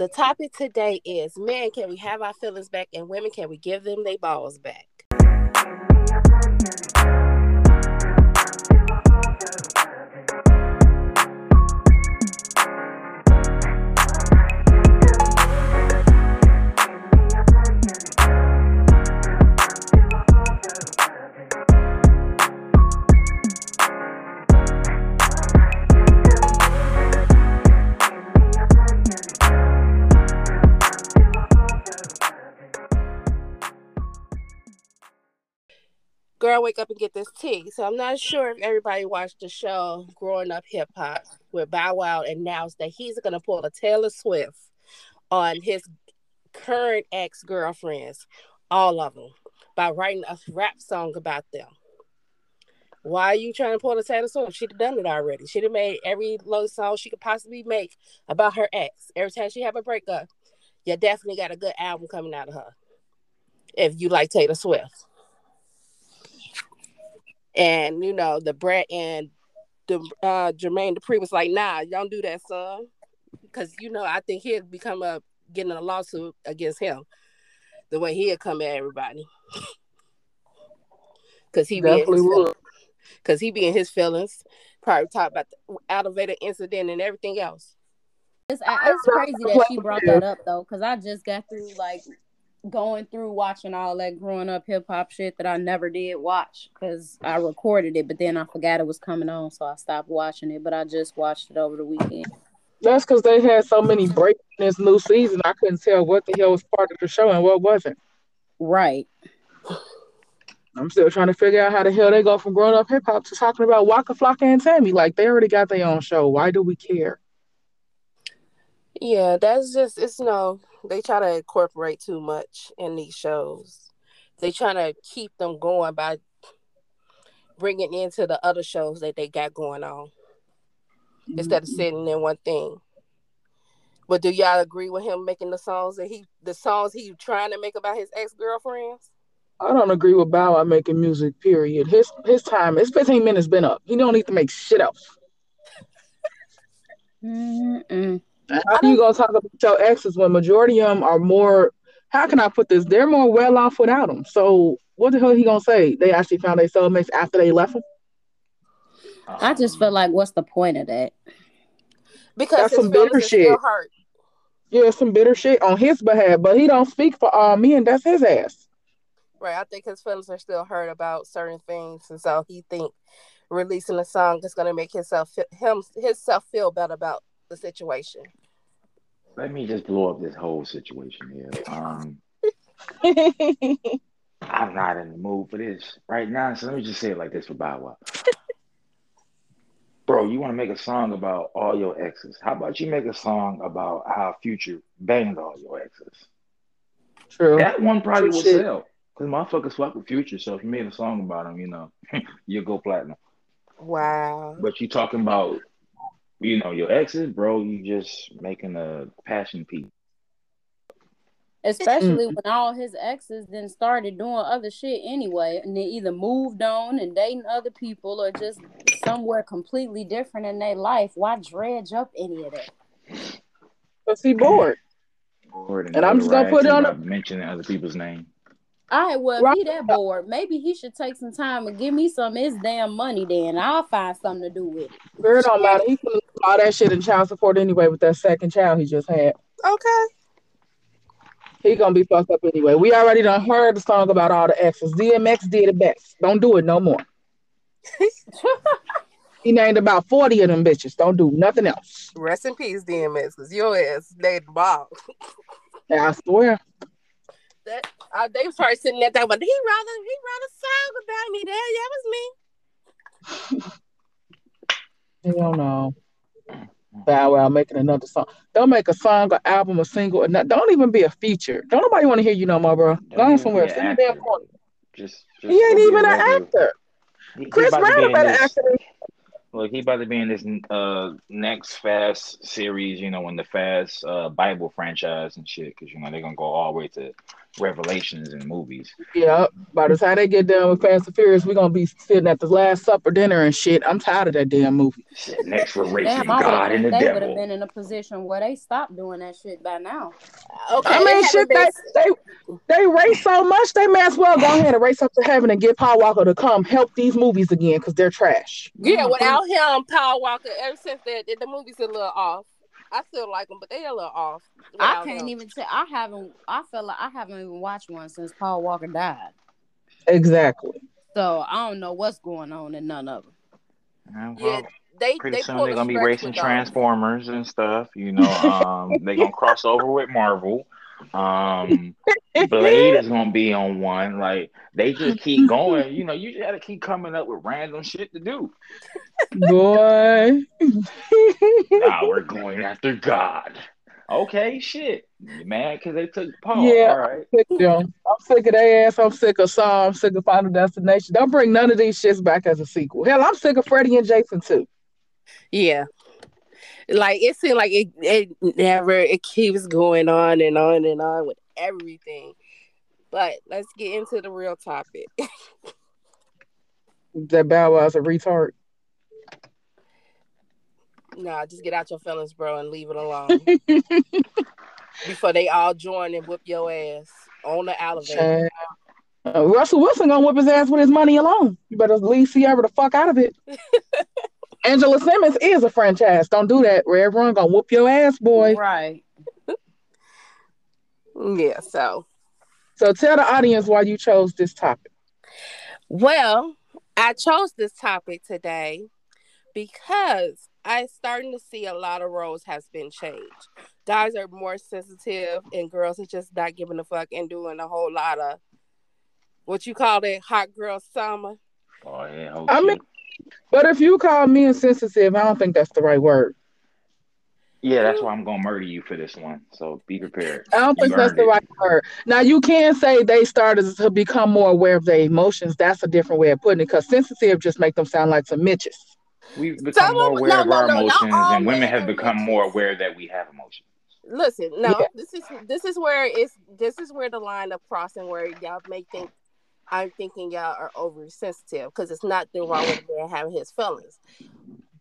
The topic today is men, can we have our feelings back? And women, can we give them their balls back? Girl wake up and get this tea. So I'm not sure if everybody watched the show Growing Up Hip Hop, where Bow Wow announced that he's gonna pull a Taylor Swift on his current ex girlfriends, all of them, by writing a rap song about them. Why are you trying to pull a Taylor Swift? She'd have done it already. She'd have made every low song she could possibly make about her ex. Every time she have a breakup, you definitely got a good album coming out of her. If you like Taylor Swift. And you know, the Brett and the uh Jermaine Dupri was like, nah, y'all don't do that, son. Cause you know, I think he'd become a getting a lawsuit against him. The way he'd come at everybody. Cause he definitely would. Cause he be in his feelings. Probably talk about the elevator incident and everything else. It's, it's crazy that she brought that up though, because I just got through like going through watching all that growing up hip hop shit that I never did watch because I recorded it, but then I forgot it was coming on, so I stopped watching it. But I just watched it over the weekend. That's because they had so many breaks in this new season. I couldn't tell what the hell was part of the show and what wasn't. Right. I'm still trying to figure out how the hell they go from growing up hip hop to talking about Waka Flocka and Tammy. Like they already got their own show. Why do we care? Yeah, that's just it's no they try to incorporate too much in these shows. They try to keep them going by bringing into the other shows that they got going on mm-hmm. instead of sitting in one thing. But do y'all agree with him making the songs that he the songs he trying to make about his ex girlfriends? I don't agree with Bow Wow making music. Period. His his time, his fifteen minutes been up. He don't need to make shit else. Mm-mm. How are you gonna talk about your exes when majority of them are more? How can I put this? They're more well off without them. So what the hell he gonna say? They actually found their soulmates after they left him. I just feel like, what's the point of that? Because that's some bitter shit. Yeah, some bitter shit on his behalf, but he don't speak for all men. That's his ass. Right. I think his feelings are still hurt about certain things, and so he think releasing a song is going to make himself him himself feel better about the situation let me just blow up this whole situation here. Um, I'm not in the mood for this right now. So let me just say it like this for Bow Wow. Bro, you want to make a song about all your exes. How about you make a song about how Future banged all your exes? True. That one probably will sell. Because motherfuckers fuck with Future. So if you made a song about him, you know, you'll go platinum. Wow. But you talking about you know, your exes, bro, you just making a passion piece. Especially mm. when all his exes then started doing other shit anyway, and they either moved on and dating other people or just somewhere completely different in their life. Why dredge up any of that? Cause he bored. Bored and, and I'm just gonna put it on a... mentioning other people's name. All right, well, right. if he that bored, maybe he should take some time and give me some of his damn money. Then I'll find something to do with it. Girl, don't matter. He can all that shit in child support anyway with that second child he just had. Okay. He gonna be fucked up anyway. We already done heard the song about all the exes. DMX did it best. Don't do it no more. he named about 40 of them bitches. Don't do nothing else. Rest in peace, DMX, because your ass named the ball. I swear. That uh, they was probably sitting there thinking, but he rather he rather song about me. There, that was me. Hell no. Bow Wow making another song. Don't make a song, an album, a single, or not. Don't even be a feature. Don't nobody want to hear you no more, bro. Go on somewhere. Send damn Just, just, he ain't even an actor. He, Chris Brown better actor. Look, he about to be in this uh next Fast series, you know, in the Fast uh Bible franchise and shit, because you know they're gonna go all the way to revelations in movies. Yeah, by the time they get done with Fast and Furious, we're gonna be sitting at the Last Supper dinner and shit. I'm tired of that damn movie. Next for racing God and the they devil. They would have been in a position where they stopped doing that shit by now. Okay, I mean, shit, they, they they race so much, they may as well go ahead and race up to heaven and get Paul Walker to come help these movies again because they're trash. Yeah, mm-hmm. without him, Paul Walker, ever since that, the movie's a little off. I still like them, but they a little off. I can't him. even say I haven't. I feel like I haven't even watched one since Paul Walker died. Exactly. So I don't know what's going on in none of them. Yeah, well, yeah they pretty they soon they're gonna be racing Transformers and stuff. You know, um, they're gonna cross over with Marvel. Um, Blade is gonna be on one. Like they just keep going. You know, you just gotta keep coming up with random shit to do. Boy, now we're going after God. Okay, shit, You mad because they took Paul. Yeah, All right. I'm sick, I'm sick of their ass. I'm sick of Saw. I'm sick of Final Destination. Don't bring none of these shits back as a sequel. Hell, I'm sick of Freddy and Jason too. Yeah, like it seemed like it, it never it keeps going on and on and on with everything. But let's get into the real topic. that Bow Wow's a retard. Nah, just get out your feelings, bro, and leave it alone. Before they all join and whip your ass on the elevator. Uh, Russell Wilson gonna whip his ass with his money alone. You better leave Ciara the fuck out of it. Angela Simmons is a franchise. Don't do that. Where everyone gonna whoop your ass, boy. Right. yeah. So. So tell the audience why you chose this topic. Well, I chose this topic today because I starting to see a lot of roles has been changed. Guys are more sensitive, and girls are just not giving a fuck and doing a whole lot of what you call it, hot girl summer. Oh yeah, okay. I mean, but if you call me insensitive, I don't think that's the right word. Yeah, that's why I'm gonna murder you for this one. So be prepared. I don't think that's the right word. Now you can say they started to become more aware of their emotions. That's a different way of putting it because sensitive just make them sound like some bitches. We've become some more aware no, of no, our no, emotions, and women have become more aware that we have emotions. Listen, no, yeah. this is this is where it's this is where the line of crossing where y'all may think I'm thinking y'all are oversensitive because it's not the wrong with a man having his feelings,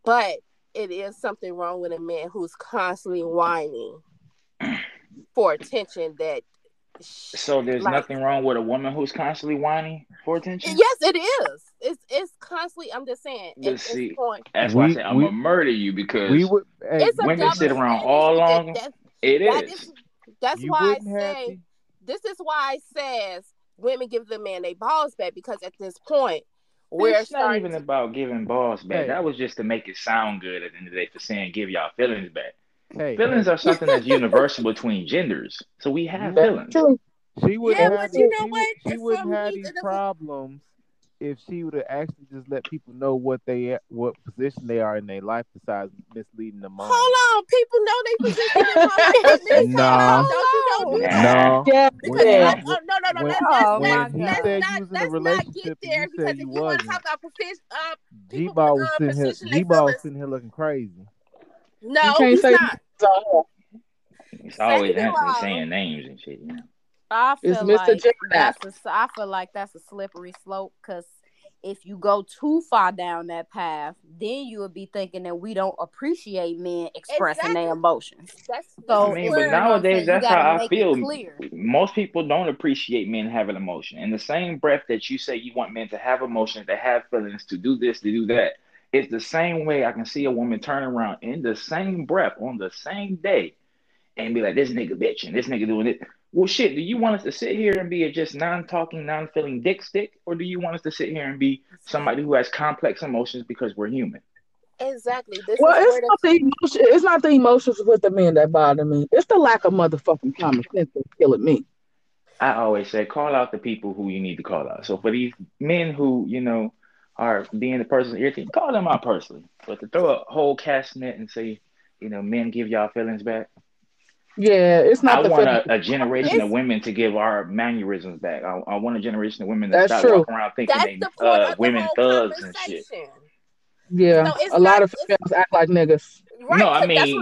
but it is something wrong with a man who's constantly whining for attention that so there's like, nothing wrong with a woman who's constantly whining for attention. Yes, it is. It's it's constantly. I'm just saying. At see, point, that's why I say I'm we, gonna murder you because we would, hey, women sit around all long. That, it that is. is. That's you why I say. This is why I says women give the man their balls back because at this point we're it's not even to... about giving balls back. Hey. That was just to make it sound good at the end of the day for saying give y'all feelings back. Hey, feelings hey. are something that's universal between genders, so we have feelings. She would yeah, have, you know what? She, she wouldn't have these problems if she would have actually just let people know what they what position they are in their life besides misleading them on. Hold on, people know they position in life. no, don't you know No, yeah, because yeah. no, no, no, no. When, let's, oh, let's, let's, let's not, let's not get there because if you want to talk about position, uh, G-Ball was uh, sitting here. G-Ball was sitting here looking crazy. No, he's not. He's always saying names and shit. You know? I feel it's like that's a, I feel like that's a slippery slope because if you go too far down that path, then you would be thinking that we don't appreciate men expressing exactly. their emotions. That's, so I mean, but nowadays that's how I feel. Most people don't appreciate men having emotion. In the same breath that you say you want men to have emotions, to have feelings, to do this, to do that, it's the same way I can see a woman turn around in the same breath on the same day and be like, "This nigga bitching, this nigga doing it." Well, shit, do you want us to sit here and be a just non-talking, non-feeling dick stick, or do you want us to sit here and be somebody who has complex emotions because we're human? Exactly. This well, it's not the, emotion, it's not the emotions with the men that bother me. It's the lack of motherfucking common sense that's killing me. I always say, call out the people who you need to call out. So for these men who, you know, are being the person irritating, call them out personally. But to throw a whole cast net and say, you know, men give y'all feelings back, yeah, it's not. I want a, a, generation it's, of women to give our mannerisms back. I, I want a generation of women that stop true. walking around thinking they the uh, women thugs and shit. Yeah, so a lot of females act like niggas. Right, no, I mean,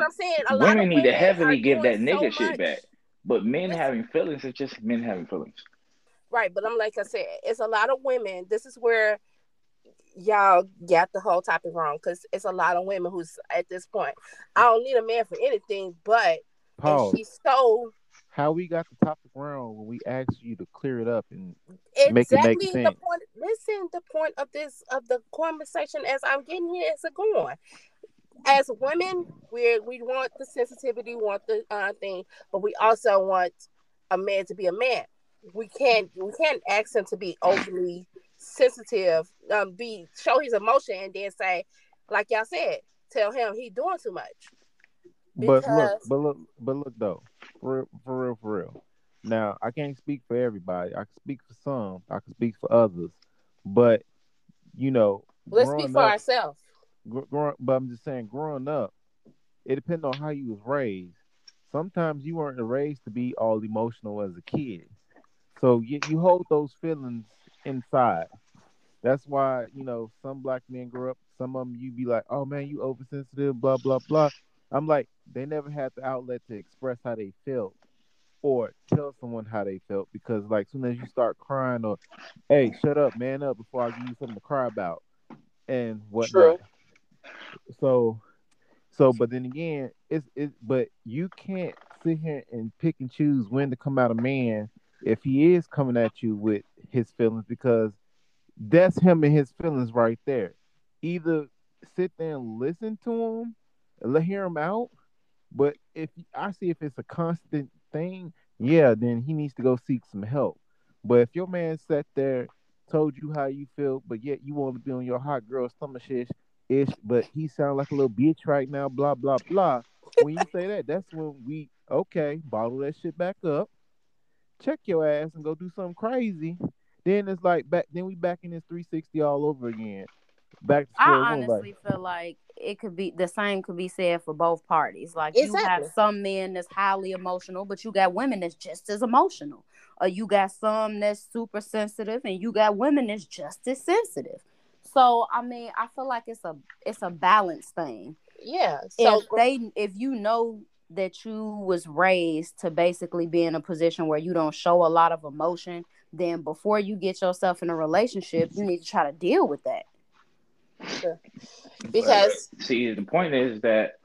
women need to heavily give that nigga so shit back. But men having feelings is just men having feelings. Right, but I'm like I said, it's a lot of women. This is where y'all got the whole topic wrong because it's a lot of women who's at this point. I don't need a man for anything, but Paul, she's so. How we got the topic wrong when we asked you to clear it up and exactly make it make sense. The point, listen, the point of this of the conversation as I'm getting here is a going. As women, we we want the sensitivity, want the uh, thing, but we also want a man to be a man. We can't we can't ask him to be overly sensitive, um, be show his emotion, and then say, like y'all said, tell him he doing too much. Because... But look, but look, but look though, for real, for real, for real. Now I can't speak for everybody. I can speak for some. I can speak for others. But you know, let's speak for up, ourselves. Gr- but I'm just saying, growing up, it depends on how you was raised. Sometimes you weren't raised to be all emotional as a kid, so you, you hold those feelings inside. That's why you know some black men grow up. Some of them you be like, "Oh man, you oversensitive," blah blah blah. I'm like, they never had the outlet to express how they felt or tell someone how they felt because, like, as soon as you start crying or, "Hey, shut up, man up," before I give you something to cry about, and whatnot. True. So, so, but then again, it's it. But you can't sit here and pick and choose when to come out a man if he is coming at you with his feelings because that's him and his feelings right there. Either sit there and listen to him let hear him out. But if I see if it's a constant thing, yeah, then he needs to go seek some help. But if your man sat there, told you how you feel, but yet you want to be on your hot girl stomach ish, ish, but he sound like a little bitch right now, blah blah blah. When you say that, that's when we okay, bottle that shit back up check your ass and go do something crazy, then it's like back. Then we back in this 360 all over again. Back to I honestly like. feel like it could be the same could be said for both parties. Like exactly. you have some men that's highly emotional, but you got women that's just as emotional. Or you got some that's super sensitive, and you got women that's just as sensitive. So I mean, I feel like it's a it's a balance thing. Yeah. So if they if you know that you was raised to basically be in a position where you don't show a lot of emotion, then before you get yourself in a relationship, you need to try to deal with that. Because see, the point is that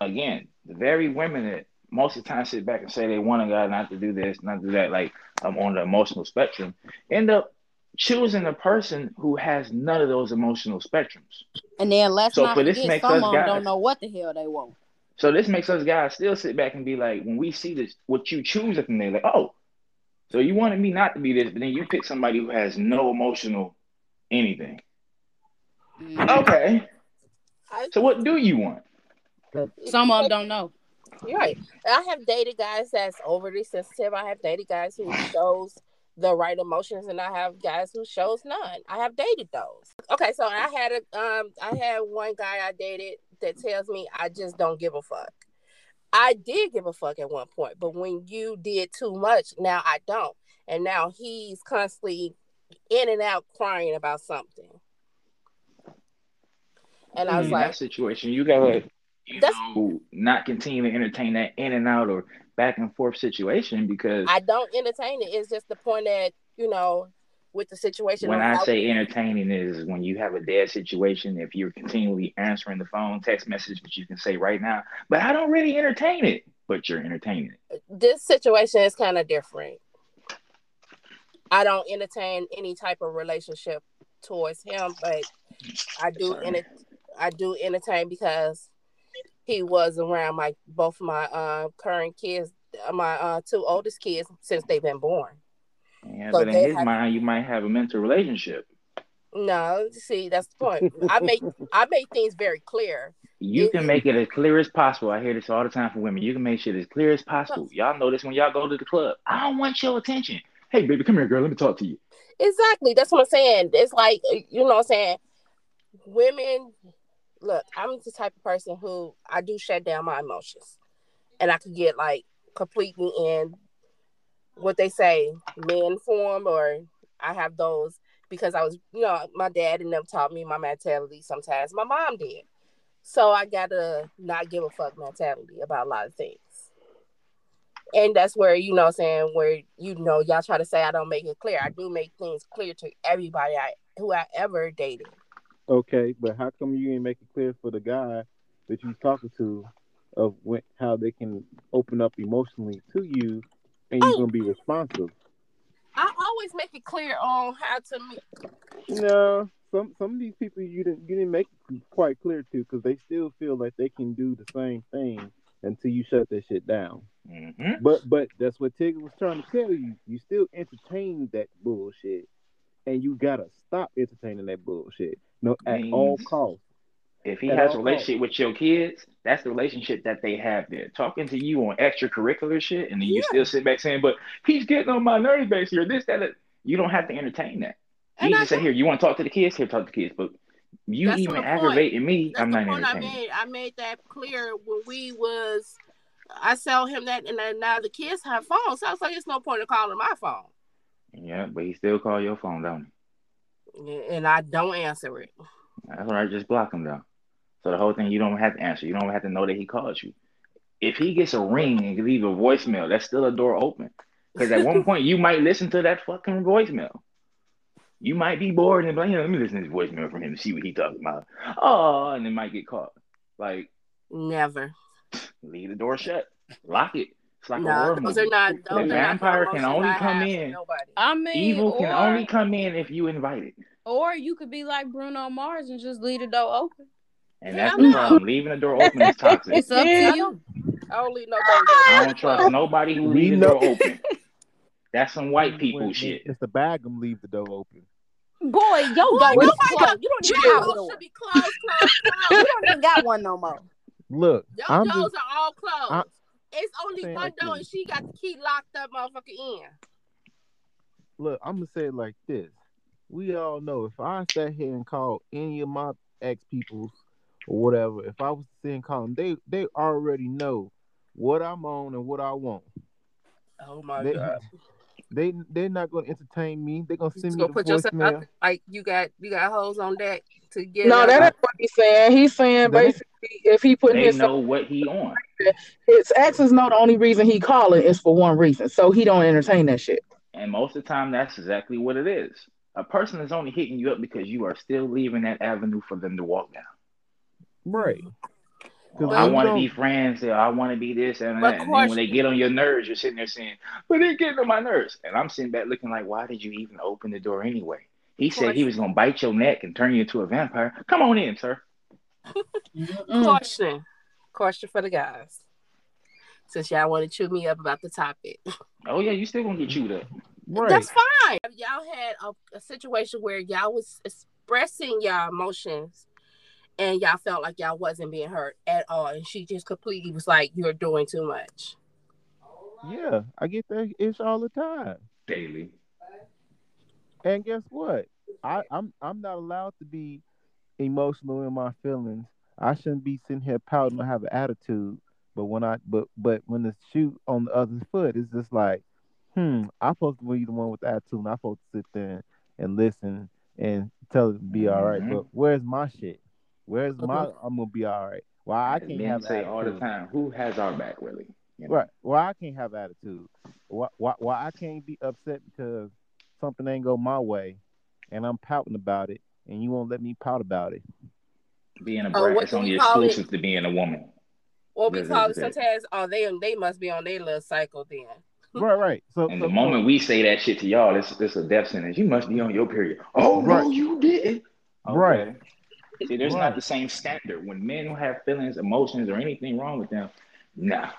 again, the very women that most of the time sit back and say they want a guy not to do this, not to do that, like I'm um, on the emotional spectrum, end up choosing a person who has none of those emotional spectrums. And then let's so not forget, some of them don't know what the hell they want. So this makes us guys still sit back and be like, when we see this, what you choose at the end, like, oh, so you wanted me not to be this, but then you pick somebody who has no emotional anything. Okay. So what do you want? Some of them don't know. You're right. I have dated guys that's overly sensitive. I have dated guys who shows the right emotions, and I have guys who shows none. I have dated those. Okay, so I had a um, I had one guy I dated that tells me I just don't give a fuck. I did give a fuck at one point, but when you did too much, now I don't. And now he's constantly in and out crying about something. And I was like, that situation, you gotta you know, not continue to entertain that in and out or back and forth situation because I don't entertain it. It's just the point that you know with the situation. When I say entertaining is when you have a dead situation, if you're continually answering the phone, text message, which you can say right now, but I don't really entertain it, but you're entertaining it. This situation is kind of different. I don't entertain any type of relationship towards him, but I do enter- I do entertain because he was around my both my uh, current kids, my uh, two oldest kids since they've been born. Yeah, so but in his have, mind, you might have a mental relationship. No, see, that's the point. I make I make things very clear. You it, can make it as clear as possible. I hear this all the time from women. You can make shit as clear as possible. Y'all know this when y'all go to the club. I don't want your attention. Hey, baby, come here, girl. Let me talk to you. Exactly. That's what I'm saying. It's like you know what I'm saying. Women, look, I'm the type of person who I do shut down my emotions, and I could get like completely in what they say man form or I have those because I was, you know, my dad and them taught me my mentality sometimes. My mom did. So I gotta not give a fuck mentality about a lot of things. and that's where you know saying where you know y'all try to say I don't make it clear. I do make things clear to everybody I who I ever dated. Okay, but how come you ain't make it clear for the guy that you talking to of when, how they can open up emotionally to you and you're oh. gonna be responsive? I always make it clear on how to meet. No, some some of these people you didn't you didn't make it quite clear to because they still feel like they can do the same thing until you shut that shit down. Mm-hmm. But but that's what Tigger was trying to tell you. You still entertain that bullshit, and you gotta stop entertaining that bullshit. No, at Means all costs. If he at has a relationship costs. with your kids, that's the relationship that they have there. Talking to you on extracurricular shit, and then you still sit back saying, "But he's getting on my nerves, basically, or this, that." You don't have to entertain that. You just say, "Here, you want to talk to the kids? Here, talk to the kids." But you That's even aggravating me. That's I'm not entertaining. I made. I made that clear when we was. I sell him that, and then now the kids have phones. So I was like, "It's no point in calling my phone." Yeah, but he still call your phone, don't he? And I don't answer it. That's all right. Just block him though. So the whole thing, you don't have to answer. You don't have to know that he called you. If he gets a ring and leave a voicemail, that's still a door open. Because at one point, you might listen to that fucking voicemail. You might be bored and be like, let me listen to this voicemail from him to see what he talking about. Oh, and it might get caught. Like never. Leave the door shut. Lock it. It's like no, a horror those movie. Are not, those the vampire can only come in. I mean, evil or, can only come in if you invite it. Or you could be like Bruno Mars and just leave the door open. And that's the problem. Leaving the door open is toxic. It's up to you. I don't leave no door. I don't trust nobody who leaves the door open. That's some white people shit. It's the bag them leave the door open. Boy, yo, Boy, you don't even have one. Should be closed, closed, closed. you don't even got one no more. Look, your I'm doors just, are all closed. I'm, it's only one door, and she got the key locked up, motherfucker in. Look, I'm gonna say it like this: We all know if I sat here and called any of my ex peoples or whatever, if I was to sit and call them, they they already know what I'm on and what I want. Oh my they, god! They they're not gonna entertain me. They're gonna send me the put voicemail. Out, like you got you got hoes on deck to get. No, that ain't what he's saying. He's saying they, basically if he put his know what he on. His exes not the only reason he calling is for one reason, so he don't entertain that shit. And most of the time, that's exactly what it is. A person is only hitting you up because you are still leaving that avenue for them to walk down. Right. I want to be friends. I want to be this and that. And then when they get on your nerves, you're sitting there saying, "But they getting on my nerves." And I'm sitting back looking like, "Why did you even open the door anyway?" He said he was gonna bite your neck and turn you into a vampire. Come on in, sir. Question, question for the guys. Since y'all want to chew me up about the topic. Oh yeah, you still gonna get chewed up. Right. That's fine. Y'all had a, a situation where y'all was expressing y'all emotions and y'all felt like y'all wasn't being hurt at all and she just completely was like you're doing too much. Yeah i get that it's all the time. Daily. And guess what? I i'm i'm not allowed to be emotional in my feelings. I shouldn't be sitting here pouting or have an attitude but when i but but when the shoe on the other foot it's just like hmm i'm supposed to be the one with the attitude. And i'm supposed to sit there and listen and tell it to be all right. mm-hmm. but where's my shit Where's my? I'm gonna be all right. Why I can't have say attitude. all the time, who has our back really? You know? Right. Why I can't have attitude? Why, why why I can't be upset because something ain't go my way, and I'm pouting about it, and you won't let me pout about it. Being a oh, brat is only exclusive it? to being a woman. Well, we call it sometimes. Oh, they they must be on their little cycle then. right, right. So, and so, the moment we say that shit to y'all, it's, it's a death sentence. You must be on your period. Oh right. no, you didn't. Okay. Right. See, there's right. not the same standard. When men have feelings, emotions, or anything wrong with them, nah.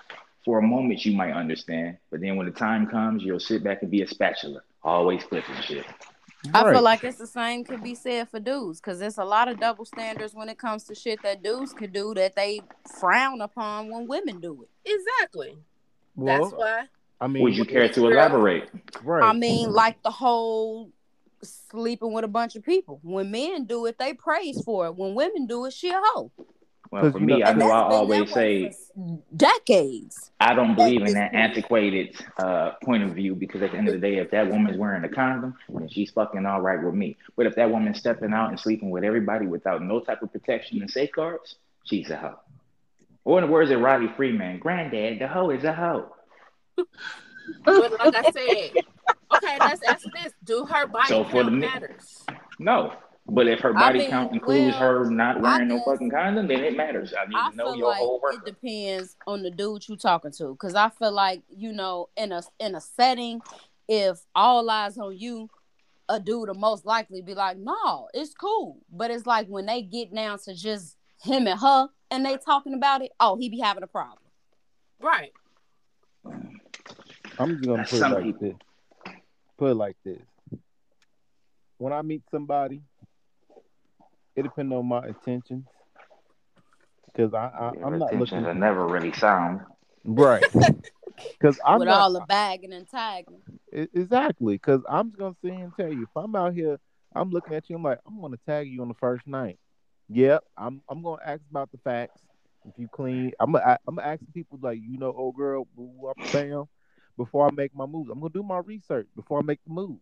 For a moment, you might understand, but then when the time comes, you'll sit back and be a spatula, always flipping shit. I right. feel like it's the same could be said for dudes because there's a lot of double standards when it comes to shit that dudes could do that they frown upon when women do it. Exactly. Well, That's why. I mean, would you care to elaborate? Right. I mean, like the whole sleeping with a bunch of people. When men do it, they praise for it. When women do it, she a hoe. Well, for me, I know I always say decades. I don't believe in that antiquated uh, point of view because at the end of the day, if that woman's wearing a condom, then she's fucking all right with me. But if that woman's stepping out and sleeping with everybody without no type of protection and safeguards, she's a hoe. Or in the words of Riley Freeman, Granddad, the hoe is a hoe. But like I said, okay, let's ask this: Do her body so count the, matters? No, but if her body I mean, count includes well, her not wearing no fucking condom, then it matters. I need I to know your like whole It depends on the dude you're talking to, because I feel like you know, in a in a setting, if all eyes on you, a dude will most likely be like, "No, it's cool." But it's like when they get down to just him and her, and they talking about it, oh, he be having a problem. Right. I'm just gonna put it like this. Put it like this. When I meet somebody, it depends on my intentions. Because I, I am not looking. Are never really sound. Right. Because I'm with not, all the bagging and tagging. Exactly. Because I'm just gonna sit and tell you, if I'm out here, I'm looking at you. I'm like, I'm gonna tag you on the first night. Yep. I'm I'm gonna ask about the facts. If you clean, I'm gonna I'm gonna people like, you know, old girl, bam, before I make my moves. I'm gonna do my research before I make the move.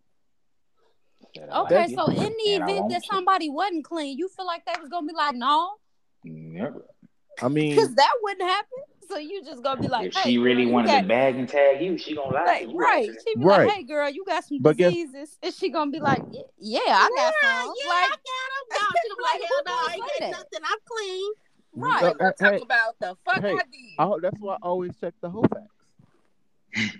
Okay, so in the event that somebody wasn't clean, you feel like they was gonna be like, no. Never. I mean, because that wouldn't happen. So you just gonna be like, if hey, she really girl, wanted got... to bag and tag you, she gonna lie. Like, right? She be right. like, hey girl, you got some but diseases, guess... and she gonna be like, yeah, I got some. Yeah, like, I got them. No, she gonna be like, hell no, I ain't got nothing. I'm clean. Right. So, uh, talk hey, about the fuck hey, I did. I, that's why I always check the whole facts.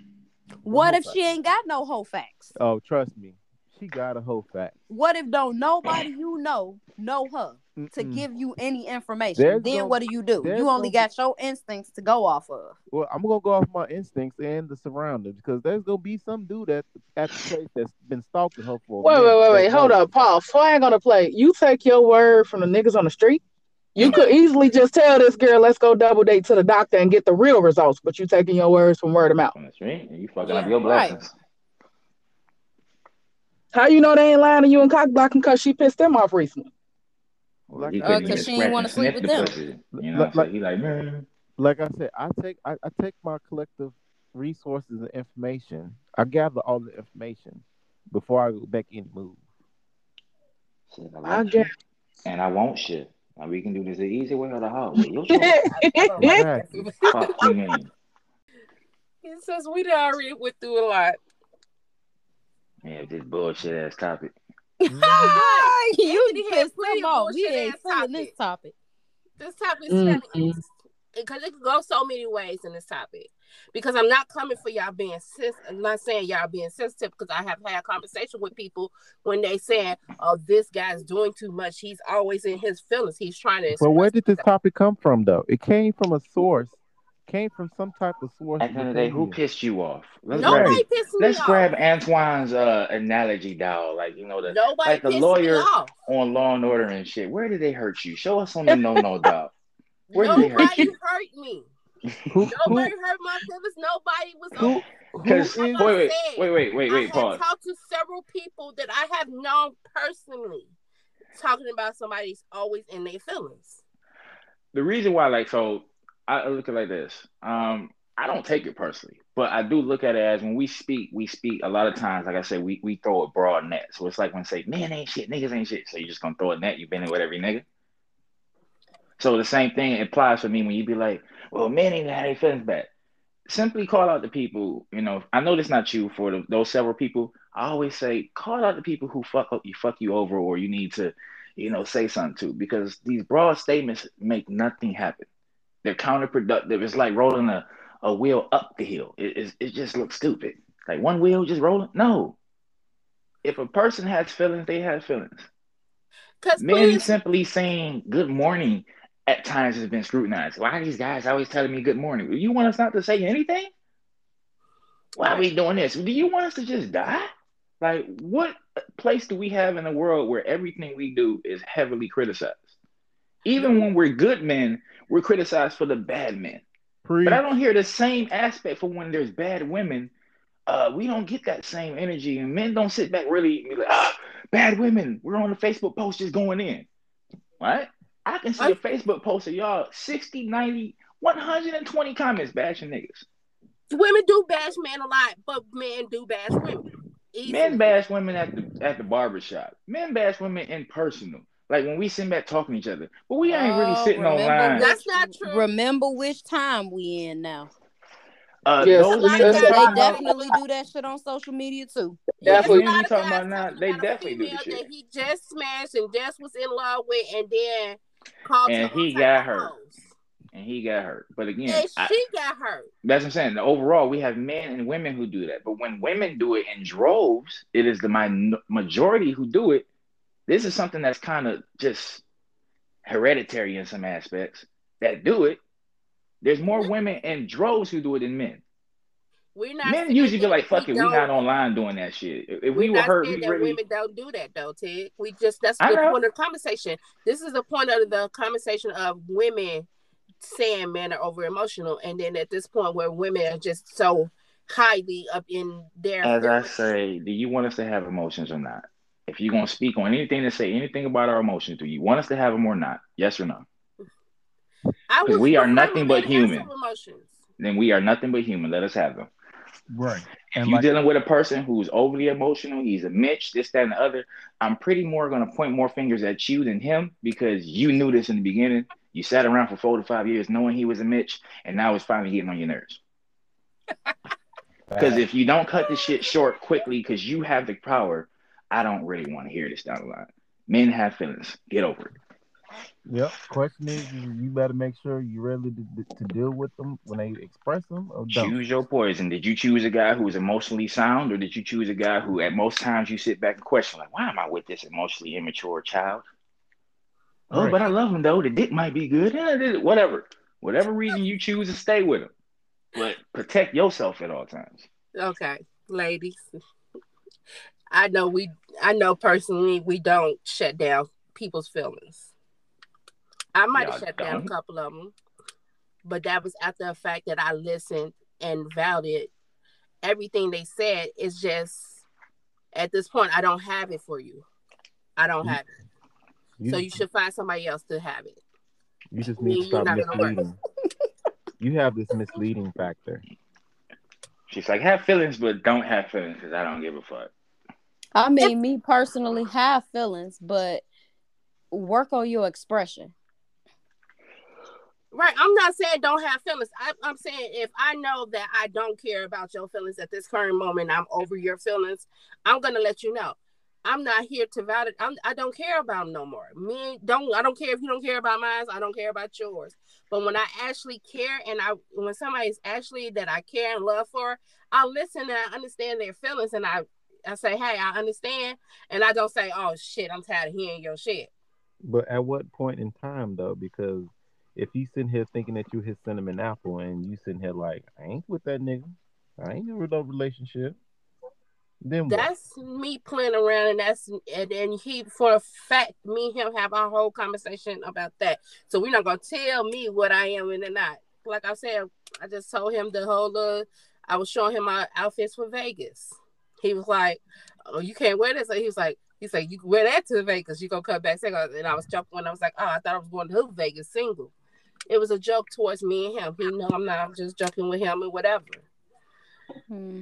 What if she ain't got no whole facts? Oh, trust me, she got a whole fact. What if don't nobody you know know her Mm-mm. to give you any information? There's then no, what do you do? You only no, got your instincts to go off of. Well, I'm gonna go off my instincts and the surroundings because there's gonna be some dude at at the place that's been stalking her for. Wait, wait, wait, wait, hold up, Paul. Flag on the play. You take your word from the niggas on the street. You could easily just tell this girl, let's go double date to the doctor and get the real results, but you taking your words from word of mouth. That's right. You fucking yeah, up your blessings. Right. How you know they ain't lying to you and cock blocking because she pissed them off recently? Well, because uh, she didn't want to sleep with them. You know, like, he like, man. Like I said, I take I, I take my collective resources and information. I gather all the information before I go back any move. Shit, I, like I And I won't shit. Now we can do this the easy way or the hard way. Your choice. Fuck you mean. Since we already went through a lot, yeah, this bullshit ass topic. you pissed him off. We ain't feeling this topic. This topic is mm-hmm. because it could go so many ways in this topic. Because I'm not coming for y'all being sensitive. I'm not saying y'all being sensitive because I have had conversation with people when they said, "Oh, this guy's doing too much. He's always in his feelings. He's trying to." But where did this topic come from, though? It came from a source came from some type of source. At the end of the day, who pissed you off? Let's Nobody grab, pissed me Let's off. grab Antoine's uh, analogy, doll. Like you know, the Nobody like the lawyer on Law and Order and shit. Where did they hurt you? Show us on the no no dog. Where Nobody did they hurt, you? hurt me. Who, Nobody who, hurt my feelings. Nobody was. Who, because wait, wait, wait, wait, wait, wait, pause. Talked to several people that I have known personally, talking about somebody's always in their feelings. The reason why, like, so I look at it like this. Um, I don't take it personally, but I do look at it as when we speak, we speak a lot of times, like I said, we, we throw a broad net. So it's like when say, man ain't shit, niggas ain't shit. So you're just gonna throw a net, you've been in with every nigga. So the same thing applies for me when you be like, well, men ain't had their feelings back. Simply call out the people, you know, I know that's not you for the, those several people. I always say, call out the people who fuck up you, fuck you over, or you need to, you know, say something to, because these broad statements make nothing happen. They're counterproductive. It's like rolling a, a wheel up the hill. It, it, it just looks stupid. Like one wheel just rolling. No. If a person has feelings, they have feelings. Men please. simply saying good morning at times has been scrutinized. Why are these guys always telling me good morning? You want us not to say anything? Why are we doing this? Do you want us to just die? Like, what place do we have in the world where everything we do is heavily criticized? Even when we're good men, we're criticized for the bad men. But I don't hear the same aspect for when there's bad women. Uh, we don't get that same energy, and men don't sit back really be like, ah, bad women. We're on the Facebook post just going in. Right? I can see a Facebook post of y'all 60, 90, 120 comments bashing niggas. Women do bash men a lot, but men do bash women. Easily. Men bash women at the at the barbershop. Men bash women in personal. Like when we sit back talking to each other, but we ain't really oh, sitting online. That's not true. Remember which time we in now. Uh, yes, those men, they definitely do that shit on social media too. That's what you talking about now? They definitely do that shit. That he just smashed and just was in love with, and then called and he got hurt. And he got hurt. But again, and she I, got hurt. That's what I'm saying. Overall, we have men and women who do that. But when women do it in droves, it is the min- majority who do it. This is something that's kind of just hereditary in some aspects that do it there's more women in droves who do it than men. We're not men usually be like, "Fuck it, we're not online doing that shit." If we were hurt, we that really... women don't do that though, Ted. We just that's the point of the conversation. This is the point of the conversation of women saying men are over emotional, and then at this point where women are just so highly up in their. As feelings. I say, do you want us to have emotions or not? If you're gonna speak on anything to say anything about our emotions, do you want us to have them or not? Yes or no? Because we are nothing but human. Then we are nothing but human. Let us have them. Right. And if you're like, dealing with a person who's overly emotional, he's a Mitch, this, that, and the other, I'm pretty more going to point more fingers at you than him because you knew this in the beginning. You sat around for four to five years knowing he was a Mitch, and now it's finally getting on your nerves. Because if you don't cut this shit short quickly because you have the power, I don't really want to hear this down the line. Men have feelings. Get over it. Yep. Question is, you better make sure you're ready to, to deal with them when they express them. Or don't. Choose your poison. Did you choose a guy who was emotionally sound, or did you choose a guy who, at most times, you sit back and question, like, why am I with this emotionally immature child? Oh, right. but I love him though. The dick might be good. Yeah, whatever. Whatever reason you choose to stay with him, but protect yourself at all times. Okay, ladies. I know we. I know personally we don't shut down people's feelings I might have shut down a couple of them, but that was after the fact that I listened and valued everything they said. It's just at this point, I don't have it for you. I don't have it. You, so you should find somebody else to have it. You just need to stop misleading. you have this misleading factor. She's like, have feelings, but don't have feelings because I don't give a fuck. I mean, me personally have feelings, but work on your expression. Right. I'm not saying don't have feelings. I, am saying if I know that I don't care about your feelings at this current moment, I'm over your feelings. I'm gonna let you know. I'm not here to validate. I'm, I don't care about them no more. Me don't. I don't care if you don't care about mine. I don't care about yours. But when I actually care, and I when somebody's actually that I care and love for, I listen and I understand their feelings, and I I say, hey, I understand, and I don't say, oh shit, I'm tired of hearing your shit. But at what point in time though? Because if he's sitting here thinking that you his cinnamon apple and you sitting here like, I ain't with that nigga. I ain't in no relationship. Then that's what? me playing around, and that's and then he for a fact, me and him have our whole conversation about that. So we're not gonna tell me what I am and not. Like I said, I just told him the whole. Uh, I was showing him my outfits for Vegas. He was like, "Oh, you can't wear this." So he was like, "He's like, you can wear that to Vegas. You gonna come back single." And I was jumping when I was like, "Oh, I thought I was going to Vegas single." It was a joke towards me and him. He know I'm not just joking with him and whatever. Mm-hmm.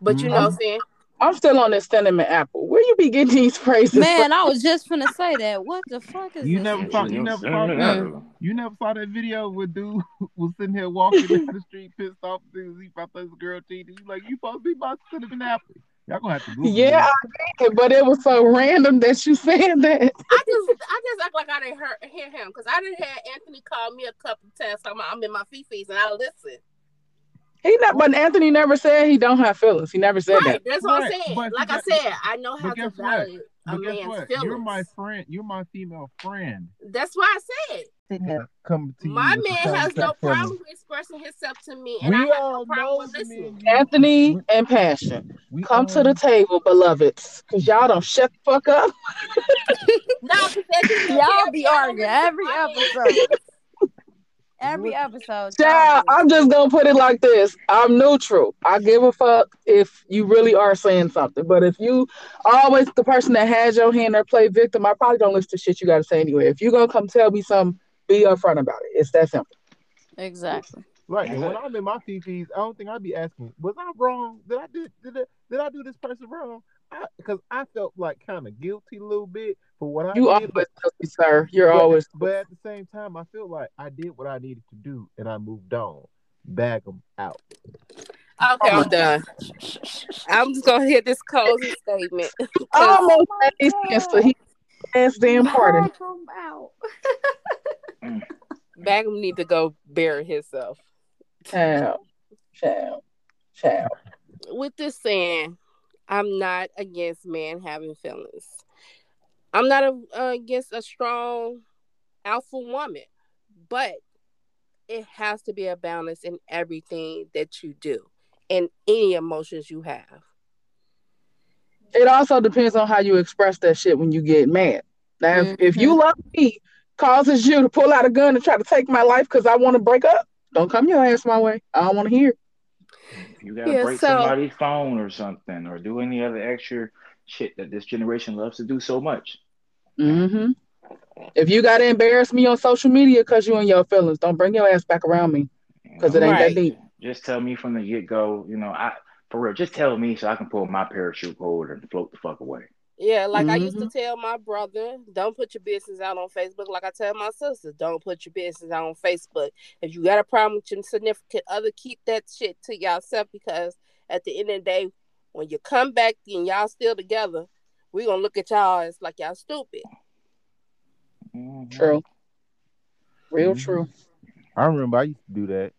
But you know I'm, what I'm saying? I'm still on this cinnamon apple. Where you be getting these phrases? Man, from? I was just gonna say that. What the fuck is you this? never saw you never saw that you never saw that video where dude was sitting here walking down the street pissed off because he thought this girl cheated. You like you supposed to be my cinnamon apple. Y'all gonna have to Google Yeah, I did, but it was so random that you said that. I just I just act like I didn't hear, hear him because I didn't have Anthony call me a couple times talking about I'm in my fifis and I listen. He not, but Anthony never said he don't have feelings. He never said right, that. That's what right. I'm saying. But like I said, I know how to value a man's what? feelings. You're my friend. You're my female friend. That's why I said come to My man has no problem expressing himself to me, and we I all no know listening. Anthony and Passion, we come to the table, beloveds, because y'all don't shut the fuck up. no, y'all be arguing every episode. Every episode. Yeah, I'm just gonna put it like this. I'm neutral. I give a fuck if you really are saying something. But if you always the person that has your hand or play victim, I probably don't listen to shit you gotta say anyway. If you're gonna come tell me something be upfront about it. It's that simple. Exactly. Right. And when I'm in my fifis, I don't think I'd be asking, was I wrong? Did I did did I, did I do this person wrong? Because I, I, felt like kind of guilty a little bit for what I you did. always guilty, sir. You're but, always. But at the same time, I feel like I did what I needed to do and I moved on. bag them out. Okay, I'm done. I'm just gonna hit this closing statement. Almost against the last damn party. Bagum need to go bury himself. Child, child, child. With this saying, I'm not against men having feelings. I'm not a, uh, against a strong alpha woman, but it has to be a balance in everything that you do and any emotions you have. It also depends on how you express that shit when you get mad. Now, mm-hmm. if, if you mm-hmm. love me causes you to pull out a gun and try to take my life because I want to break up, don't come your ass my way. I don't want to hear. If you gotta yeah, break so, somebody's phone or something, or do any other extra shit that this generation loves to do so much. Mm-hmm. If you gotta embarrass me on social media because you and your feelings, don't bring your ass back around me because it ain't right. that deep. Just tell me from the get go. You know, I for real. Just tell me so I can pull my parachute cord and float the fuck away. Yeah, like mm-hmm. I used to mm-hmm. tell my brother, don't put your business out on Facebook. Like I tell my sister, don't put your business out on Facebook. If you got a problem with your significant other, keep that shit to yourself because at the end of the day, when you come back and y'all still together, we gonna look at y'all as like y'all stupid. Mm-hmm. True. Real mm-hmm. true. I remember I used to do that.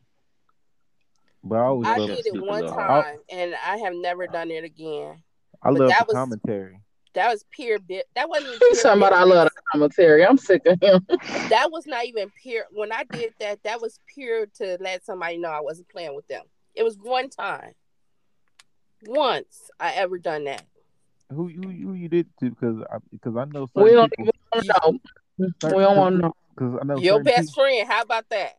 But I always I did it one time and I have never done it again. I love that the was, commentary that was pure bit. That wasn't. He's talking about I love the commentary. I'm sick of him. that was not even pure. When I did that, that was pure to let somebody know I wasn't playing with them. It was one time. Once I ever done that. Who you who you did to? Because I because I know we don't people, even know. We don't want to know. Because I know your best people, friend. How about that?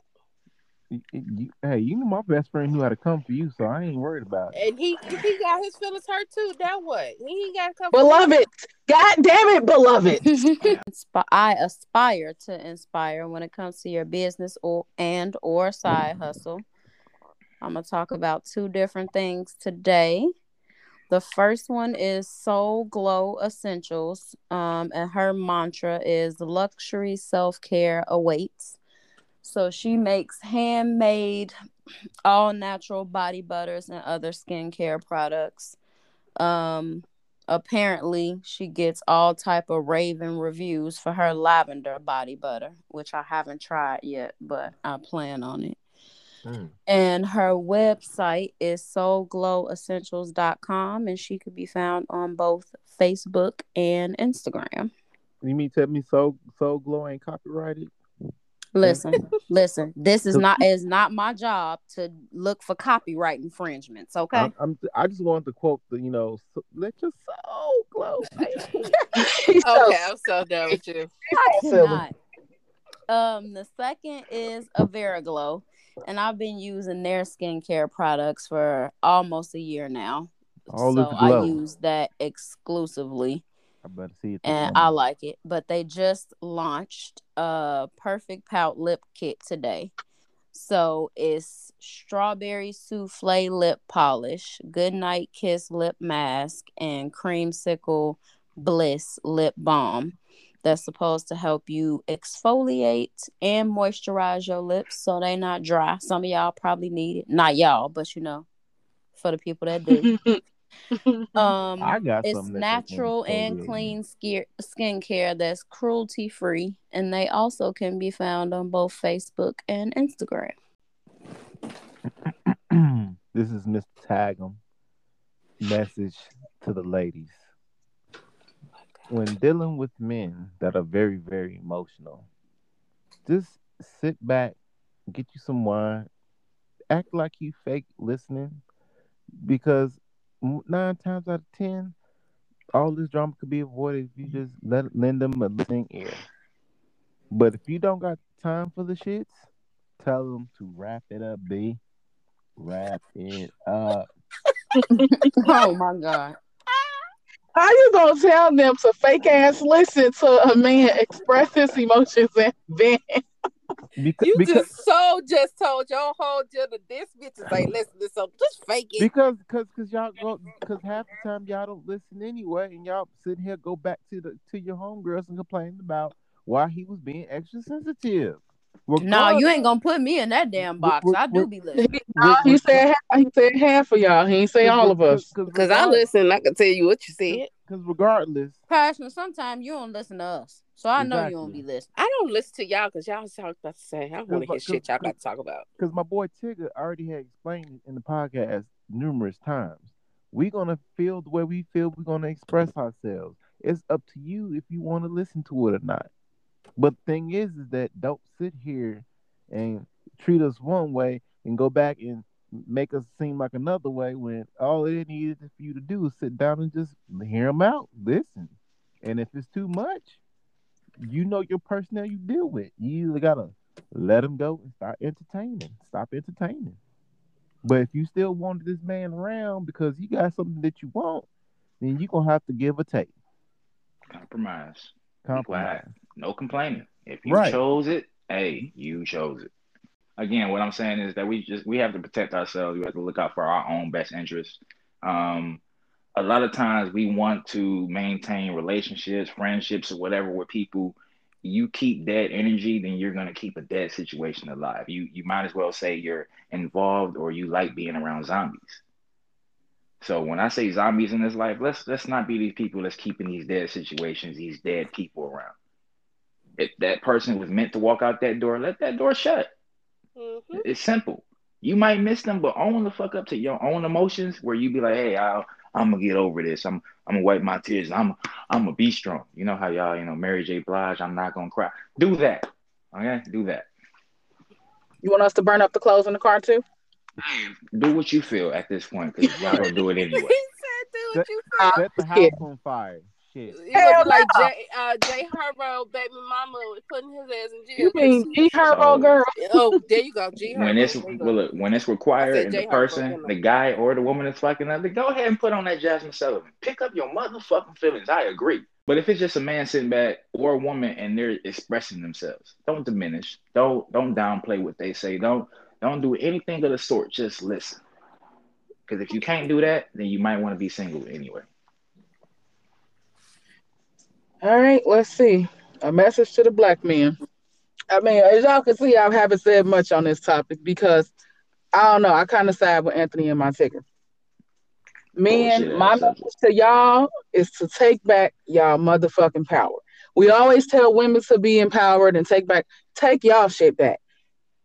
You, hey, you know my best friend knew how to come for you, so I ain't worried about it. And he he got his feelings hurt too. That what he ain't got to come. Beloved, God damn it, beloved. I aspire to inspire when it comes to your business or and or side hustle. I'm gonna talk about two different things today. The first one is Soul Glow Essentials, um, and her mantra is luxury self care awaits. So she makes handmade, all natural body butters and other skincare products. Um, apparently she gets all type of raving reviews for her lavender body butter, which I haven't tried yet, but I plan on it. Mm. And her website is soulglowessentials.com and she could be found on both Facebook and Instagram. You mean tell me Soul Soul Glow ain't copyrighted? Listen, listen. This is not is not my job to look for copyright infringements. Okay. I'm, I'm i just want to quote the you know let your soul glow. okay, I'm so done with you. I cannot. Um, the second is Averiglow, and I've been using their skincare products for almost a year now. All so I use that exclusively. I better see it. And I like it. But they just launched a perfect pout lip kit today. So it's strawberry souffle lip polish, goodnight kiss lip mask, and creamsicle bliss lip balm. That's supposed to help you exfoliate and moisturize your lips so they're not dry. Some of y'all probably need it. Not y'all, but you know, for the people that do. um, I got it's natural and clean skin skincare that's cruelty free, and they also can be found on both Facebook and Instagram. this is Miss Tagum. Message to the ladies. When dealing with men that are very, very emotional, just sit back, get you some wine, act like you fake listening, because nine times out of ten, all this drama could be avoided if you mm-hmm. just let lend them a listening ear. But if you don't got time for the shits, tell them to wrap it up, B. Wrap it up. oh my god. How you gonna tell them to fake ass listen to a man express his emotions and then because, you because, just so just told your whole dinner this bitch is like listen to something. Just fake it. Because because because y'all go because half the time y'all don't listen anyway, and y'all sitting here go back to the to your homegirls and complain about why he was being extra sensitive. no, you ain't gonna put me in that damn box. I do be listening. He, he said he said half of y'all. He ain't say all of us. Because I listen, I can tell you what you said. Because regardless, passion. Sometimes you don't listen to us, so I know you don't be listening. I don't listen to y'all because y'all talk about the same. I don't want to hear shit y'all got to talk about. Because my boy Tigger already had explained in the podcast numerous times. We're gonna feel the way we feel. We're gonna express ourselves. It's up to you if you want to listen to it or not. But the thing is, is that don't sit here and treat us one way and go back and make us seem like another way when all it needed for you to do is sit down and just hear them out, listen. And if it's too much, you know your personnel you deal with. You either gotta let them go and start entertaining. Stop entertaining. But if you still want this man around because you got something that you want, then you're gonna have to give a take. Compromise. Compromise. No complaining. If you right. chose it, hey, you chose it. Again, what I'm saying is that we just we have to protect ourselves. We have to look out for our own best interests. Um, a lot of times we want to maintain relationships, friendships, or whatever with people. You keep that energy, then you're gonna keep a dead situation alive. You you might as well say you're involved or you like being around zombies. So when I say zombies in this life, let's let's not be these people that's keeping these dead situations, these dead people around. If that person was meant to walk out that door, let that door shut. Mm-hmm. It's simple. You might miss them, but own the fuck up to your own emotions where you be like, hey, i am gonna get over this. I'm I'm gonna wipe my tears. I'm I'm gonna be strong. You know how y'all, you know, Mary J. Blige, I'm not gonna cry. Do that. Okay, do that. You want us to burn up the clothes in the car too? Do what you feel at this point, because y'all gonna do it anyway. he said, "Do what you feel." Set the house on fire shit. You look like Jay, uh, Jay Herbo, baby mama, was putting his ass in jail. You mean G Herbo, girl? Oh, there you go, G Herbo. When it's well, look, when it's required, and the person, the guy or the woman is fucking up, go ahead and put on that Jazmine Sullivan. Pick up your motherfucking feelings. I agree. But if it's just a man sitting back or a woman and they're expressing themselves, don't diminish. Don't don't downplay what they say. Don't don't do anything of the sort. Just listen. Because if you can't do that, then you might want to be single anyway. All right, let's see. A message to the black man. I mean, as y'all can see, I haven't said much on this topic because I don't know. I kind of side with Anthony and my Tigger. Men, my message to y'all is to take back y'all motherfucking power. We always tell women to be empowered and take back, take y'all shit back.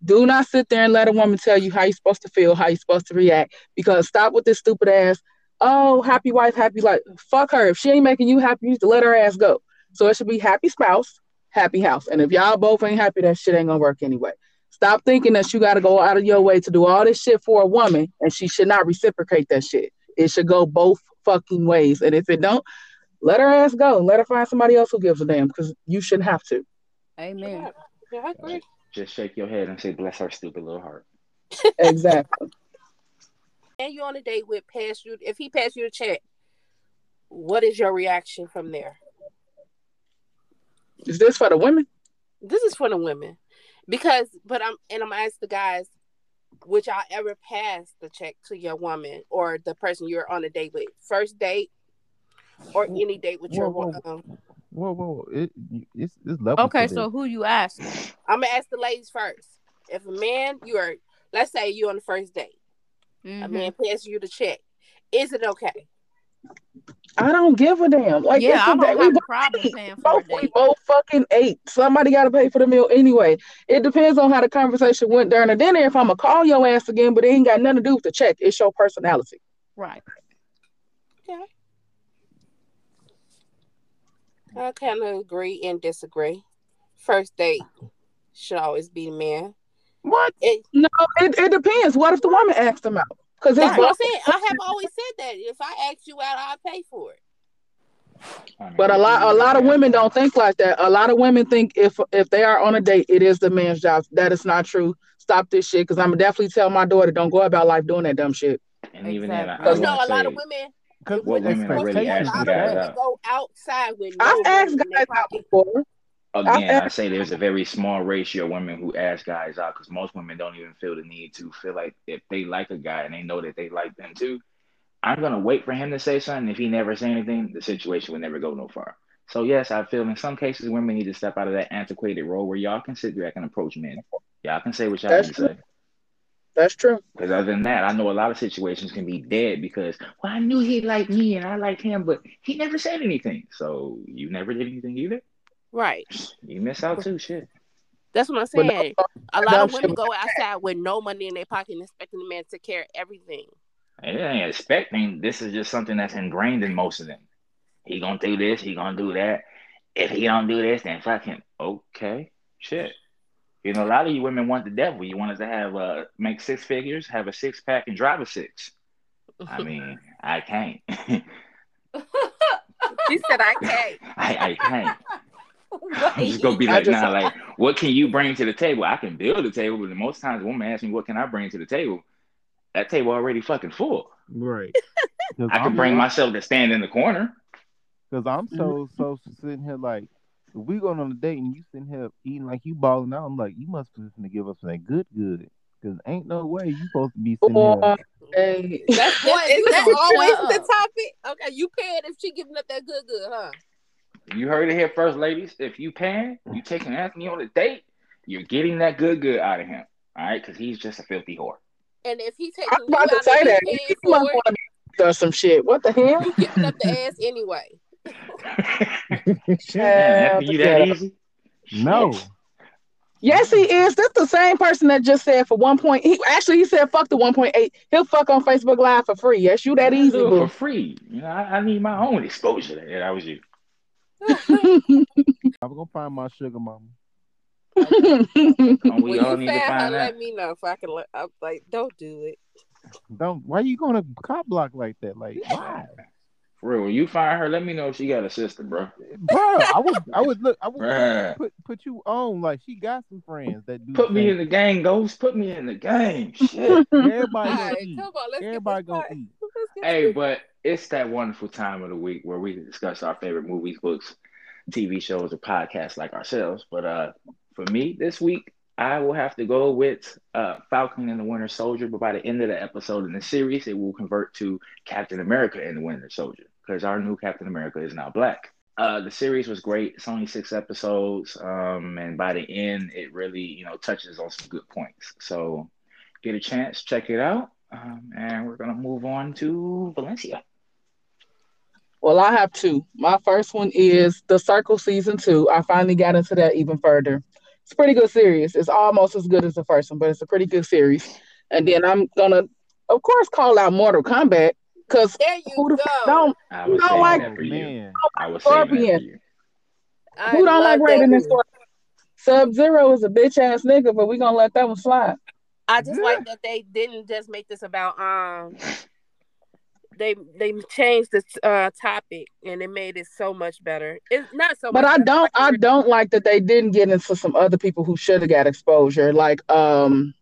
Do not sit there and let a woman tell you how you're supposed to feel, how you're supposed to react, because stop with this stupid ass, oh, happy wife, happy life. Fuck her. If she ain't making you happy, you need to let her ass go. So it should be happy spouse, happy house. And if y'all both ain't happy, that shit ain't gonna work anyway. Stop thinking that you gotta go out of your way to do all this shit for a woman and she should not reciprocate that shit. It should go both fucking ways. And if it don't, let her ass go. Let her find somebody else who gives a damn because you shouldn't have to. Amen. Yeah, I agree. Just shake your head and say, bless her stupid little heart. exactly. And you on a date with pass you if he pass you a check, what is your reaction from there? Is this for the women? This is for the women. Because but I'm and I'm ask the guys, would y'all ever pass the check to your woman or the person you're on a date with? First date or any date with whoa, your whoa, um, whoa, whoa. It, it's, it's level Okay, so who you ask? I'm gonna ask the ladies first. If a man you are let's say you on the first date, mm-hmm. a man pass you the check, is it okay? I don't give a damn. Like, yeah, I don't have we a problem paying for both, We both fucking ate. Somebody got to pay for the meal anyway. It depends on how the conversation went during the dinner. If I'm gonna call your ass again, but it ain't got nothing to do with the check. It's your personality. Right. Okay. I kind of agree and disagree. First date should always be the man. What? It, no, it, it depends. What if the woman asks him out? Because that's what I'm. I have always said that if I ask you out, I'll pay for it. But a lot, a lot of women don't think like that. A lot of women think if if they are on a date, it is the man's job. That is not true. Stop this shit, because I'm gonna definitely tell my daughter don't go about life doing that dumb shit. And even exactly. then, I, I know a lot of women. What women are really asking guys out? Go outside with. No I've asked guys out before. Again, I say there's a very small ratio of women who ask guys out because most women don't even feel the need to feel like if they like a guy and they know that they like them too. I'm gonna wait for him to say something. If he never say anything, the situation would never go no far. So yes, I feel in some cases women need to step out of that antiquated role where y'all can sit back and approach men. Y'all can say what y'all That's need to say. That's true. Because other than that, I know a lot of situations can be dead because, well, I knew he liked me and I liked him, but he never said anything. So you never did anything either. Right. You miss out too. Shit. That's what I'm saying. a lot of women go outside with no money in their pocket and expecting the man to care everything. It ain't expecting. This is just something that's ingrained in most of them. He gonna do this. He gonna do that. If he don't do this, then fuck him. Okay, shit. You know, a lot of you women want the devil. You want us to have uh make six figures, have a six pack, and drive a six. I mean, I can't. she said I can't. I, I can't. I'm just gonna be like, just, nah, like, what can you bring to the table? I can build a table, but most times, woman asks me, what can I bring to the table? That table already fucking full. Right. I can bring myself to stand in the corner. Because I'm so mm-hmm. so sitting here like if we going on a date and you sitting here eating like you balling out, I'm like, you must be listening to give us that good good. Cause ain't no way you supposed to be sitting here. Hey. That's what is that always the topic? Okay, you paying if she giving up that good good, huh? You heard it here first, ladies. If you paying, you taking Anthony on a date, you're getting that good good out of him. All right, because he's just a filthy whore. And if he taking I'm about to say that, he must want to does some shit. What the hell? You giving up the ass anyway. yeah, uh, you that easy? No. Yes, he is. That's the same person that just said for one point. He actually he said fuck the one point eight. He'll fuck on Facebook Live for free. Yes, you that easy for free. You know, I, I, need my own exposure. That I was you. I'm gonna find my sugar mama. Oh, we all need to find her, Let me know if I can. Let, I'm like, don't do it. Don't. Why are you gonna cop block like that? Like why? For real, when you find her, let me know if she got a sister, bro. Bro, I would, I would look, I would put put you on like she got some friends that do. Put me in the game, Ghost. Put me in the game. Shit. Everybody gonna eat. On, Everybody gonna eat. Hey, but it's that wonderful time of the week where we discuss our favorite movies, books, TV shows, or podcasts like ourselves. But uh, for me this week, I will have to go with uh, Falcon and the Winter Soldier, but by the end of the episode in the series, it will convert to Captain America and the Winter Soldier because our new Captain America is now black. Uh, the series was great. It's only six episodes, um, and by the end, it really you know touches on some good points. So, get a chance, check it out, um, and we're gonna move on to Valencia. Well, I have two. My first one is The Circle season two. I finally got into that even further it's pretty good series. It's almost as good as the first one, but it's a pretty good series. And then I'm gonna, of course, call out Mortal Kombat because who the don't who don't like man? I was Scorpion? Who don't like Raiden and Scorpion? Sub Zero is a bitch ass nigga, but we're gonna let that one slide. I just like that they didn't just make this about um they they changed the uh, topic and it made it so much better. It's not so. But I don't I don't like that they didn't get into some other people who should have got exposure. Like um.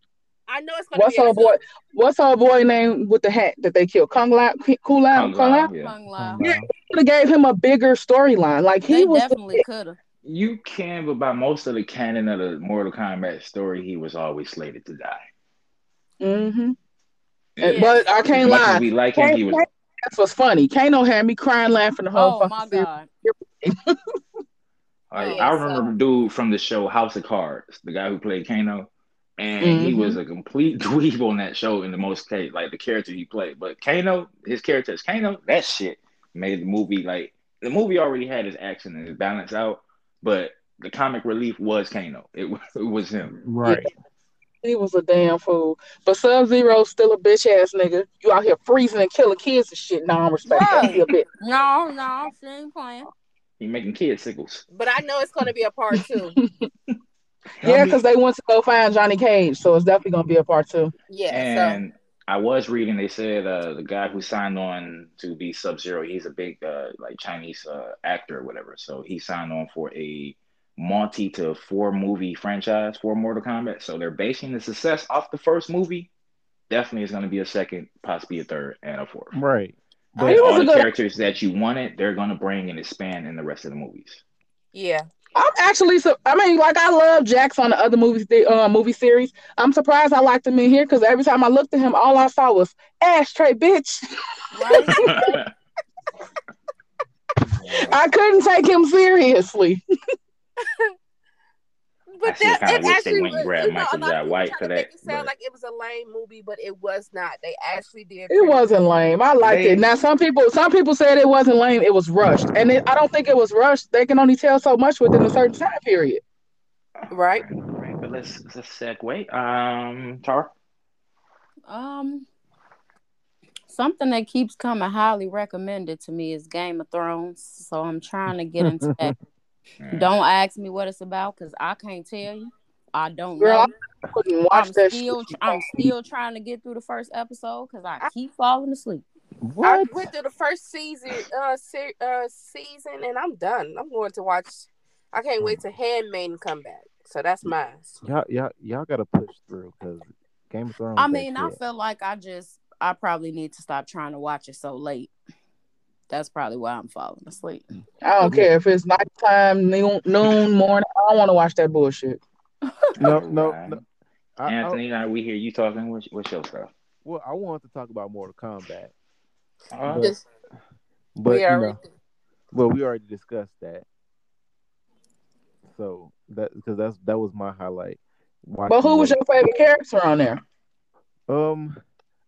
I know it's what's our boy? What's our boy name with the hat that they killed? Kung Lao, Kung Lao, Kung Lao. Kung Lao. Yeah, could have gave him a bigger storyline. Like he they was definitely could have. You can, but by most of the canon of the Mortal Kombat story, he was always slated to die. Mm-hmm. Yeah. But I can't lie. We like him. He was. That's what's funny. Kano had me crying, laughing the whole. Oh my god. I, I remember the dude from the show House of Cards, the guy who played Kano, and mm-hmm. he was a complete dweeb on that show in the most case, like the character he played. But Kano, his character is Kano. That shit made the movie like the movie already had his action and his balance out, but the comic relief was Kano. It was it was him. Right. Yeah. He was a damn fool. But Sub Zero's still a bitch ass nigga. You out here freezing and killing kids and shit. No, I'm respect right. a bit. No, no, she ain't playing. He making kid sickles. But I know it's gonna be a part two. yeah, because they want to go find Johnny Cage, so it's definitely gonna be a part two. Yeah. And so. I was reading, they said uh, the guy who signed on to be Sub Zero, he's a big uh, like Chinese uh, actor or whatever. So he signed on for a multi to four movie franchise for Mortal Kombat. So they're basing the success off the first movie. Definitely is going to be a second, possibly a third, and a fourth. Right. But all the good... characters that you wanted, they're going to bring and expand in the rest of the movies. Yeah. I'm actually so. I mean, like I love Jax on the other movies, the uh, movie series. I'm surprised I liked him in here because every time I looked at him, all I saw was ashtray, bitch. Right? I couldn't take him seriously. but that it actually was, you know, a lot of White for that. Make it sound but... like it was a lame movie, but it was not. They actually did. It wasn't lame. I liked they... it. Now some people, some people said it wasn't lame. It was rushed, and it, I don't think it was rushed. They can only tell so much within a certain time period. Right. Right. But let's let's segue. Um, Tara. Um, something that keeps coming highly recommended to me is Game of Thrones. So I'm trying to get into that. Don't ask me what it's about because I can't tell you. I don't Girl, know. I couldn't watch I'm that still, shit. I'm still trying to get through the first episode because I keep falling asleep. What? I went through the first season, uh, se- uh, season, and I'm done. I'm going to watch. I can't wait to Handmaiden come back. So that's mine. Y'all, y'all, y'all got to push through because Game of Thrones. I mean, I feel like I just, I probably need to stop trying to watch it so late. That's probably why I'm falling asleep. I don't care if it's nighttime, noon, noon morning. I don't want to watch that bullshit. no, no, no. I, Anthony, I, we hear you talking. What's, what's your stuff? Well, I want to talk about Mortal Kombat. Uh, but, but we already, know, well, we already discussed that. So that because that's that was my highlight. But who was your favorite character on there? Um,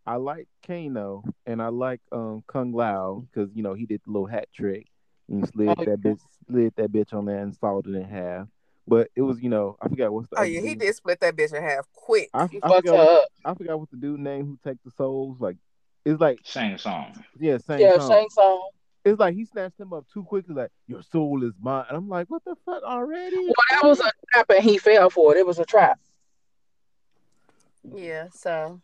I like Kano and I like um Kung Lao because you know he did the little hat trick and he slid oh, that bitch slid that bitch on there and sawed it in half. But it was, you know, I forgot what's the. Oh yeah, he did split that bitch in half quick. I, I, forgot what, I forgot what the dude name who take the souls. Like it's like Shang Song. Yeah, Shang Song. yeah, Tsung. Shang Tsung. It's like he snatched him up too quickly. Like your soul is mine. And I'm like, what the fuck already? Well, that was a trap, and he fell for it. It was a trap. Yeah. So.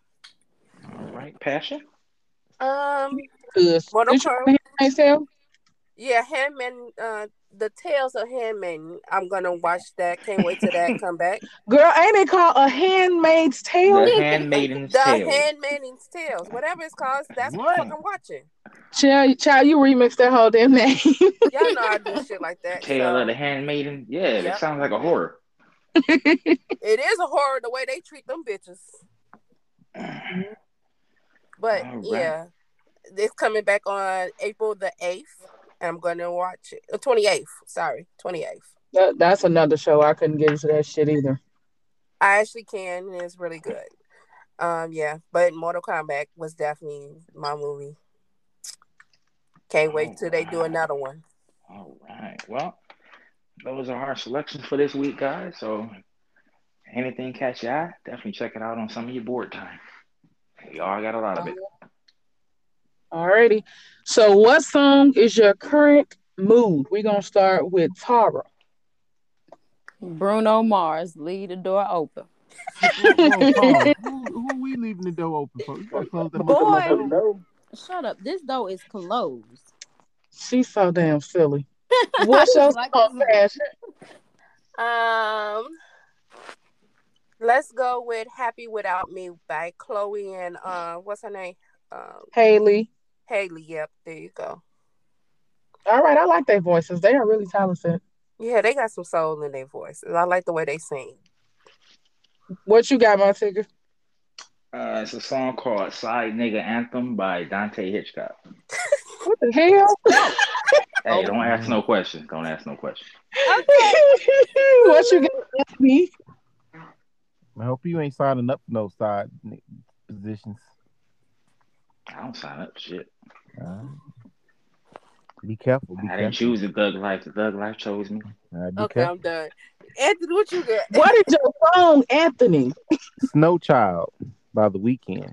All right, passion. Um, Mortal Kombat. Yeah, Handman. Uh, the Tales of Handmaiden. I'm gonna watch that. Can't wait till that come back. Girl, ain't it called a Handmaid's Tale? The Handmaiden's the Tale. Handmaiden's Tales. Whatever it's called, that's what, what I'm watching. Child, child, you remixed that whole damn name. Y'all know I do shit like that. Tale so. of the Handmaiden. Yeah, yep. that sounds like a horror. it is a horror the way they treat them bitches. But right. yeah, it's coming back on April the eighth. I'm gonna watch it. Twenty eighth. Sorry, twenty eighth. That, that's another show. I couldn't get into that shit either. I actually can, and it's really good. Um, yeah, but Mortal Kombat was definitely my movie. Can't wait All till right. they do another one. All right. Well, those are our selections for this week, guys. So anything catch your eye, definitely check it out on some of your board time. Y'all got a lot of it. Alrighty. So, what song is your current mood? We're gonna start with Tara. Bruno Mars, leave the door open. who, who, are we leaving the door open for? You gotta close that Boy, shut up. This door is closed. She's so damn silly. What's your song, passion? Um, let's go with "Happy Without Me" by Chloe and uh, what's her name? Um, Haley. Hailey. Yep, there you go. All right, I like their voices. They are really talented. Yeah, they got some soul in their voices. I like the way they sing. What you got, my Tigger? Uh, it's a song called "Side Nigga Anthem" by Dante Hitchcock. what the hell? hey, don't ask no questions. Don't ask no questions. what you got, me? I hope you ain't signing up for no side positions. I don't sign up shit. Uh, be careful. Be I careful. didn't choose the thug life. The thug life chose me. Uh, okay, careful. I'm done. Anthony, what you got? What is your song, Anthony? Snow Child by the Weeknd.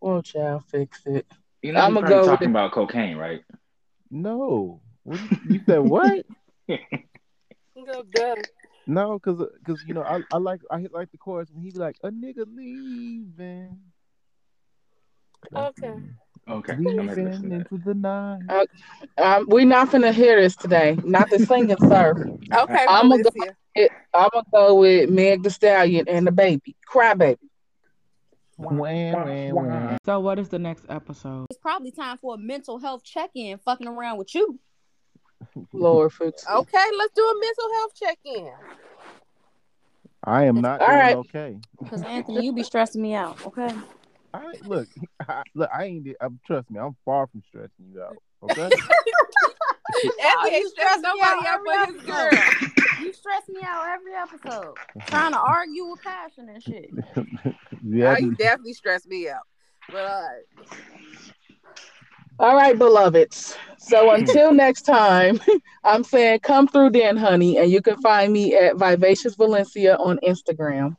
Well, child, fix it. You know, I'm gonna go talking about cocaine, right? No. What, you said what? go done. No, cause, cause you know, I, I like I like the chorus when he be like a nigga leaving. Okay. Okay. Leaving into the night. Uh, um, we're not gonna hear this today. Not the singing, sir. Okay. I'm gonna go. With, I'm gonna go with Meg The Stallion and the baby, cry baby. So, what is the next episode? It's probably time for a mental health check-in. Fucking around with you. Lord, fix Okay, let's do a mental health check-in. I am not All doing right. okay. Because Anthony, you be stressing me out. Okay. I look, I, look. I ain't. I'm trust me. I'm far from stressing you out. Okay. you stress nobody out but his girl. You stress me out every episode. Trying to argue with passion and shit. yeah, you definitely stress me out. But all right. All right, beloveds. So until next time, I'm saying come through then, honey, and you can find me at Vivacious Valencia on Instagram.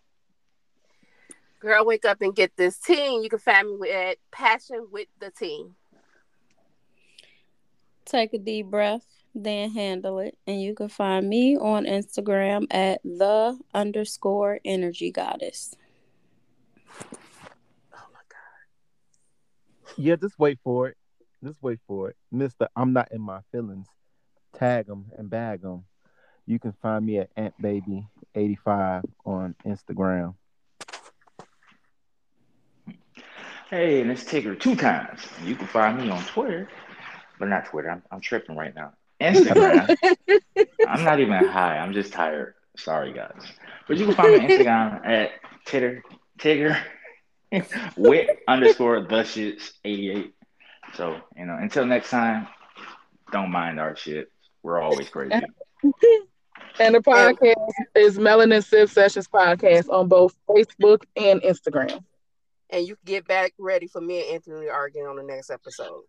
Girl, wake up and get this team. You can find me at Passion with the Team. Take a deep breath, then handle it. And you can find me on Instagram at the underscore energy goddess. Oh my God. Yeah, just wait for it. Just wait for it. Mr. I'm not in my feelings. Tag them and bag them. You can find me at Ant Baby 85 on Instagram. Hey, and it's Tigger two times. You can find me on Twitter, but not Twitter. I'm, I'm tripping right now. Instagram. I'm not even high. I'm just tired. Sorry, guys. But you can find me on Instagram at Titter Tigger with underscore the shits 88. So, you know, until next time, don't mind our shit. We're always crazy. and the podcast is Melanin Sip Sessions Podcast on both Facebook and Instagram. And you can get back ready for me and Anthony arguing on the next episode.